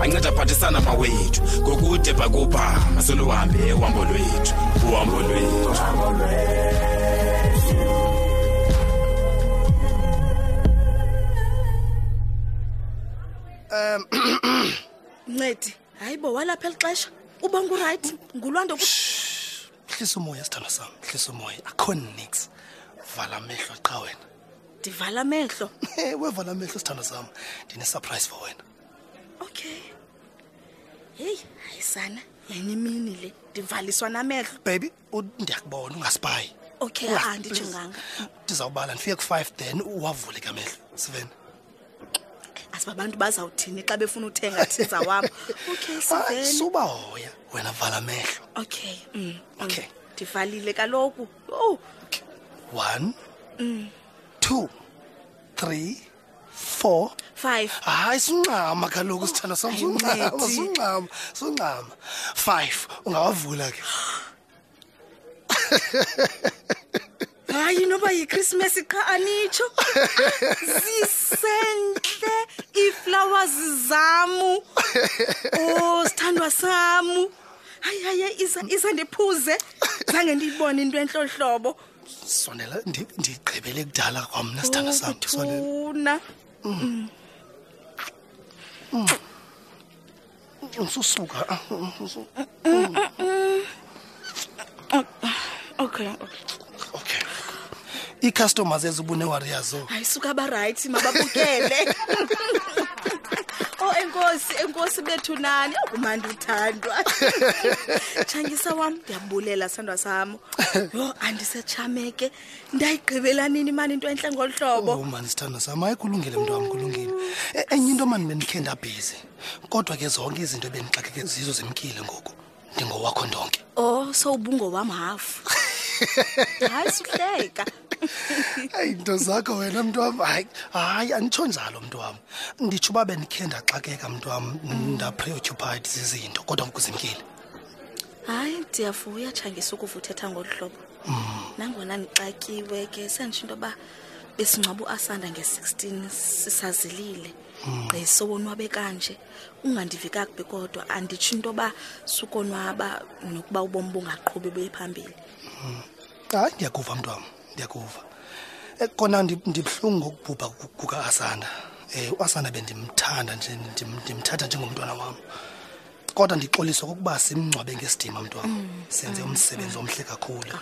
anceda aphathisana mawethu ngokude bhakubha masoluhambe uhambo lwethu uhambo lwethu um ncedi hayi bo walapha eli xesha uba ngurayithi ngulwando hlisa umoya sithando sam hlisa umoya akho nix vala amehlo qha wena ndivala amehlo ewe vala amehlo sithando sam ndinesurprise for wena okay heyi hayisana yenye imini le ndivaliswa namehlo baby ndiyakubona ungasipayi okay andijonganga ndizawubala ndifike ku-five then uwavule ke amehlo siveni asiba abantu bazawuthini xa befuna uthenga thiza wam okay siveni subahoya wena vala amehlo okay mm, mm. okay ndivalile kaloku Oh. One, mm. two, three, four, five. Hayi sungxama kaloku sithanda sam sungxama sungxama sungxama. Five ungawavula ke. hayi noba yichristmas qha anitsho zisentle iiflowers zamu o oh, sithandwa samu hayi hayi hayi, isa isa ndiphuze zange ndiyibone into entle olu hlobo sondela ndi- ndigqibele kudala kwamna sithanda sam sondela una ususuka ah, usu- Oh, okay, okay. Okay. Ii-customers ezo ubunewari yazo. Hayi suka barayithi mababukele. Oh enkosi enkosi bethu nani kumandi uthandwa. Changisa wam ndiyabulela sandwa sami. Yho andisechameke ndayigqibela nini mani into enhle ngolu hlobo. Oh mani sithandwa sami hayi kulungile mntu wam kulungile. E- Enye into mani bendikhe ndabhizi. Kodwa ke zonke izinto ebendixakeke zizo zimkile ngoku. ndingowakho ndonke oh so ubungowam hafu hayi suhleka hayi into zakho wena mntu wam hayi hayi anditsho njalo mntu wam nditsho uba bendikhe ndaxakeka mntu wam ndapreoccupied zizinto kodwa ngokuzimkile hayi ndiyavuya tshangisa ukuva uthetha ngolu hlobo mm. nangona ndixakiwe ke senditsho into yoba besingcwaba uasanda nge-16 sisazilile mm. gqiso wonwabe kanje ungandivi kakubi kodwa anditsho into yoba sukonwaba nokuba ubomi bungaqhubi buye phambili hmm. hayi ndiyakuva mntu wam ndiyakuva eh, kona ndibuhlungu ngokubhubha kuka-asanda um eh, u-asanda bendimthanda nje ndimthatha njengomntwana wam kodwa ndixoliswa kokuba simngcwabe ngesidima mntu wam mm, senze mm, umsebenzi mm. omhle kakhulu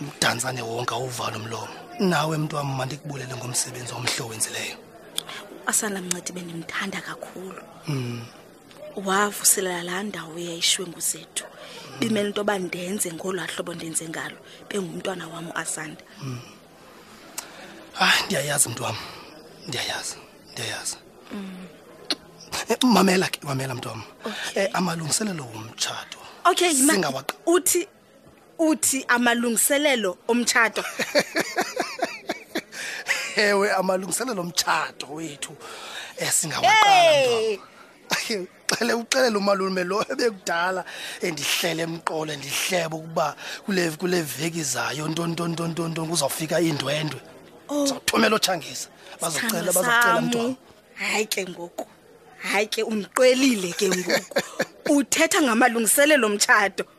umdantsane wonke awuvalo mlomo nawe mntu wam mandikubulele ngomsebenzi omhle owenzileyo asanda mncedi bendimthanda kakhulu mm. wavuselela laa ndawo yayishwengu zethu mm. bimele into yoba ndenze ngolwaa hlobo ndenze ngalo bengumntwana wam uasanda mm. hayi ndiyayazi mntu wam ndiyayazi ndiyayazi mm. eh, mamela ke mamela mntu wam okay. eh, amalungiselelo womtshato okay, singawaqa uthi uthi amalungiselelo omtshato ewe amalungiselelo omtshato wethu esingawaqala xele uxelela umalume lo ebekudala endihlele emqolo endihleba ukuba kule kule veki zayo ntontontontonto kuzawufika iindwendwe oh. zothumela otshangisa bazocela bazocela mntwana hayi ke ngoku hayi ke undiqwelile ke ngoku uthetha ngamalungiselelo omtshato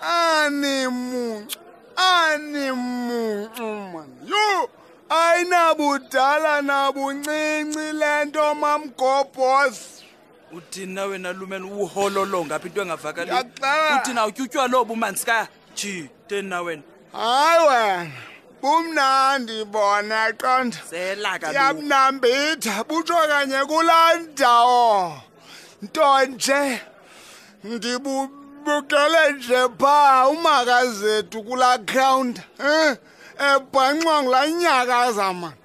animuncu animuncu man yho ayinabudala nabuncinci le nto mamgobhos uthini na wena lumela uhololo ngapha into engavakali uthini awutyutywa lobo umansikaya ji ten na wena hayi wena bumnandi bona qonda siyabunambitha butsho kanye kulaa ndawo nto nje ndibubukele nje phaa umakazethu kulaa counta um ebhanxwa ngulaa nyaka azamana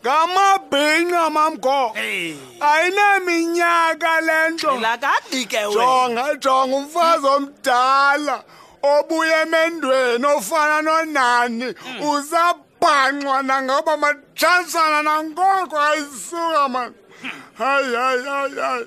ngamabhinqa mamgo ayinaminyaka le nto jonga jonga umfazi omdala obuye emendweni ofana nonani mm. usabhanxwa nangaba matshansana nangoko ayisuka mani hayi hayi hayi hayi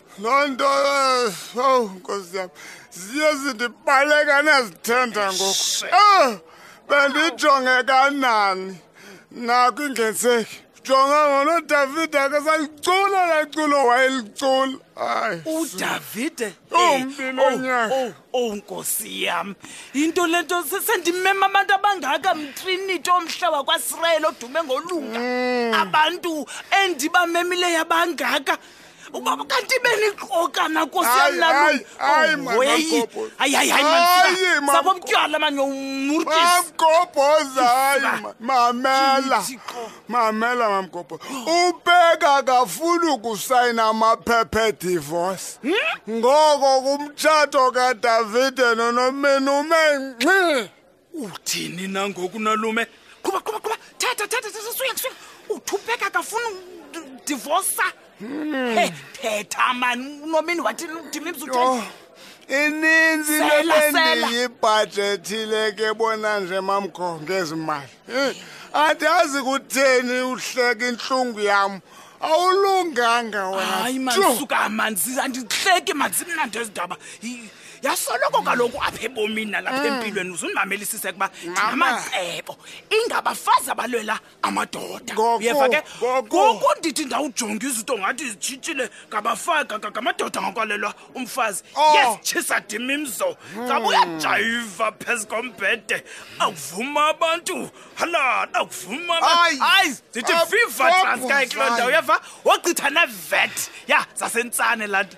loo nto owu oh, nkosi yam ziye zindibaleka nezithenda ngoku oh, bendijonge kanani nakho ingenzeki jonga ngono udavide ke salicula laculo wayelicula hayi udavide umbilonyaka eh, oh, oh, oh, nkosi yam yinto le nto sendimema abantu abangaka mtriniti omhla wakwaisrayeli odume ngolunga mm. abantu endibamemileyo abangaka mm. uba kanti benikroka nakosiyamlaluyi hayi hayi hayi manisapho mtyala manye umurtismgobhoza hayi mamela mamela mamgobhoza ubeka kafuni ukusayina amaphepha edivorce hmm? ngoko kumtshato kadavide nonomeni ume nxi uthini na ngoku nalume qhuba qhuba qhuba thetha thetha thetha suya suya uthupheka kafuni divosa hmm. he thetha mani unomini wathi ndimimzi uthetha oh, ininzi lebendiyibhajethile ke bona nje mamkhonge ezimali andazi kutheni uhleka intlungu yam awulunganga wenahayi mansuka manzi andihleki manzimnandi ezindaba yasoloko kaloku apha ebomini nalapha mm. empilweni uzundimamelisise ukuba ndinamacebo ingabafazi abalwela amadoda uyeva ke ngoku ndithi ndawujonga izinto ngathi zitshitshile ngamadoda ngakwalelwa umfazi oh. yesitshisa dim imzo ngaba hmm. uyajayiva phezu kombhede akuvuma abantu halala akuvuma hayi zithi viva transkayikuloo ndawo uyeva wogqitha nevet ya zasentsane laa nto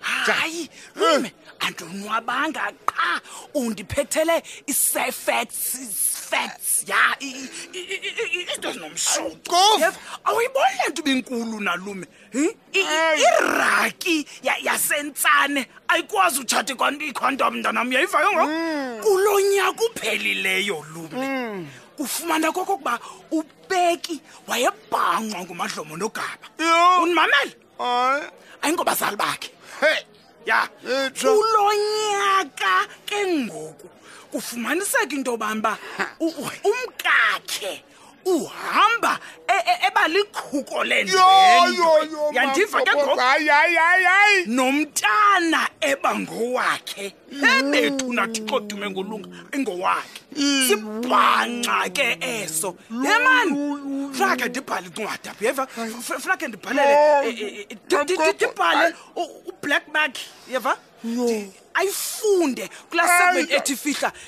hayi lume andonwabanga qha undiphethele i-sefacts facts ya izinto zinomshoxof awuyiboni le nto ibinkulu nalume iraki yasentsane ayikwazi utshate kwanto ikhondom mntanam uyayiva yo ngoko hmm. kulo nyaka uphelileyo lume hmm. kufumana kokokuba ubeki wayebhancwa ngumadlomo nogaba undimamele hayi ayingobazali bakhe hey ya kulo nyaka ke ngoku kufumaniseka into yobani uba umkakhe uhamba e, e, eba likhuko lendoyandiva ke ngoku nomntana eba ngowakhe enethu nathixo dume ngolunga ingowakhe sibhanxa ke eso yemani funeka ke ndibhale incwadi apha yeva funeka ke ndibhalele eh, eh, eh, ndibhale ublack mark yeva ayifunde kulaa segment ethi fihla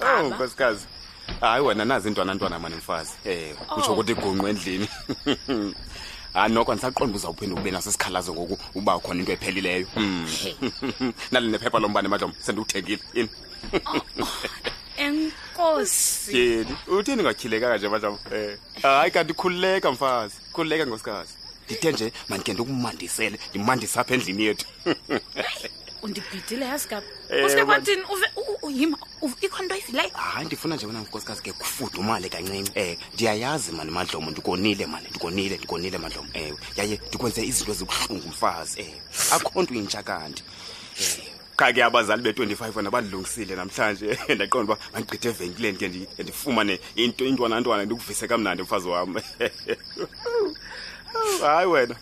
oh nkosikazi hayi wena nazi intwana ntwana mani mfazi ewe oh. kutsho ukuthi igungqu endlini hayi noko andisaqonda uba uzawuphinde ube naso isikhalazo ngoku uba ukhona into ephelileyo hmm. nali nephepha lombane madlom sendiwuthengile ini oh, oh, enkosi yeni uthini ngatyhilekanga nje madlom eh, hayi kanti khululeka mfazi khululeka ngosikazi ndithe nje mandike ndikumandisele ndimandise apha endlini yethu undibhidile yazi kabi Eh, uske man. kwathini uve u- u- uyima uve- ikho nto oyivileyo hayi ndifuna nje wena nkosikazi ke kufudumale kancinci um ndiyayazi mani madlomo ndikonile mani ndikonile ndikonile madlomo ewe yaye ndikwenze izinto ezibuhlungu mfazi ewe akho nto intsha kanti Ewe. qha ke abazali be-25 bona bandilungisile namhlanje ndaqonda uba mandigqithe evenkileni ke ndi- ndifumane into intwanantwana ndikuvise kamnandi mfazi wam hayi wena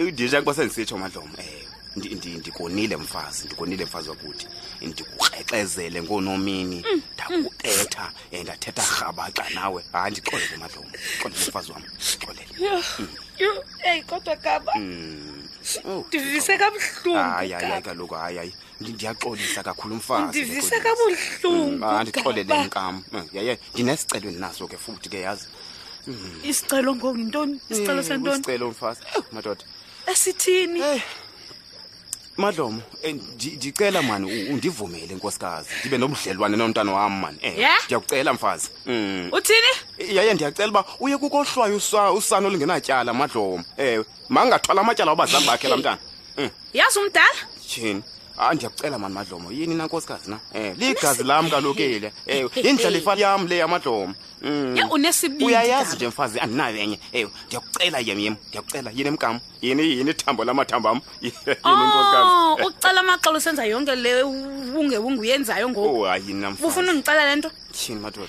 nditsha xa sendisitsho madlomo ewe Ndi- ndi- ndikonile mfazi ndikonile mfazi wakuthi ndikukrexezele ngoonomini Mm, ndakubetha um ndathetha rhabaxa nawe hayi ndixolele madlomo xolele mfazi wam xolele Yho, yho, eyi kodwa gaba Mm. Oh, ndivise kabuhlungu hayi hayi hayi Gaba. kaloku hayi hayi Ndi- ndiyaxolisa kakhulu mfazi Ndivisa Legodisi. kabuhlungu, Mm, ah, ndixolele Gaba. nkam Mm, yaye ndinesicelo endinaso ke futhi ke yazi Mm. isicelo ngoku yintoni isicelo Eh, sentoni usicelo mfazi Eh, madoda esithini madlomo eh, ndi- ndicela mani u- undivumele nkosikazi ndibe nobudlelwane nomntana wam mani Eh, Yeah? ndiyakucela mfazi Mm. uthini yaye ndiyacela uba uye kukohlwayo usa- usana olungenatyala madlomo ewe mangathwala amatyala wabazali bakhe la mntana um yazi umdala tyhini hayi ndiyakucela mani madlomo yini na nkosikazi na um ligazi lam kalukile ewe yindlela ifa yam le yamadlomo Mm. ya unesibindi uyayazi kaka. nje mfazi andinayo enye ewe ndiyakucela yem yem ndiyakucela yini emkam yini yini ithambo lamathambo am yini nkosikazi Oh, ucela amaxolo senza yonke le wungewungu yenzayo ngoku ohayi na ufuna mfazi undicela le nto tyhini madoda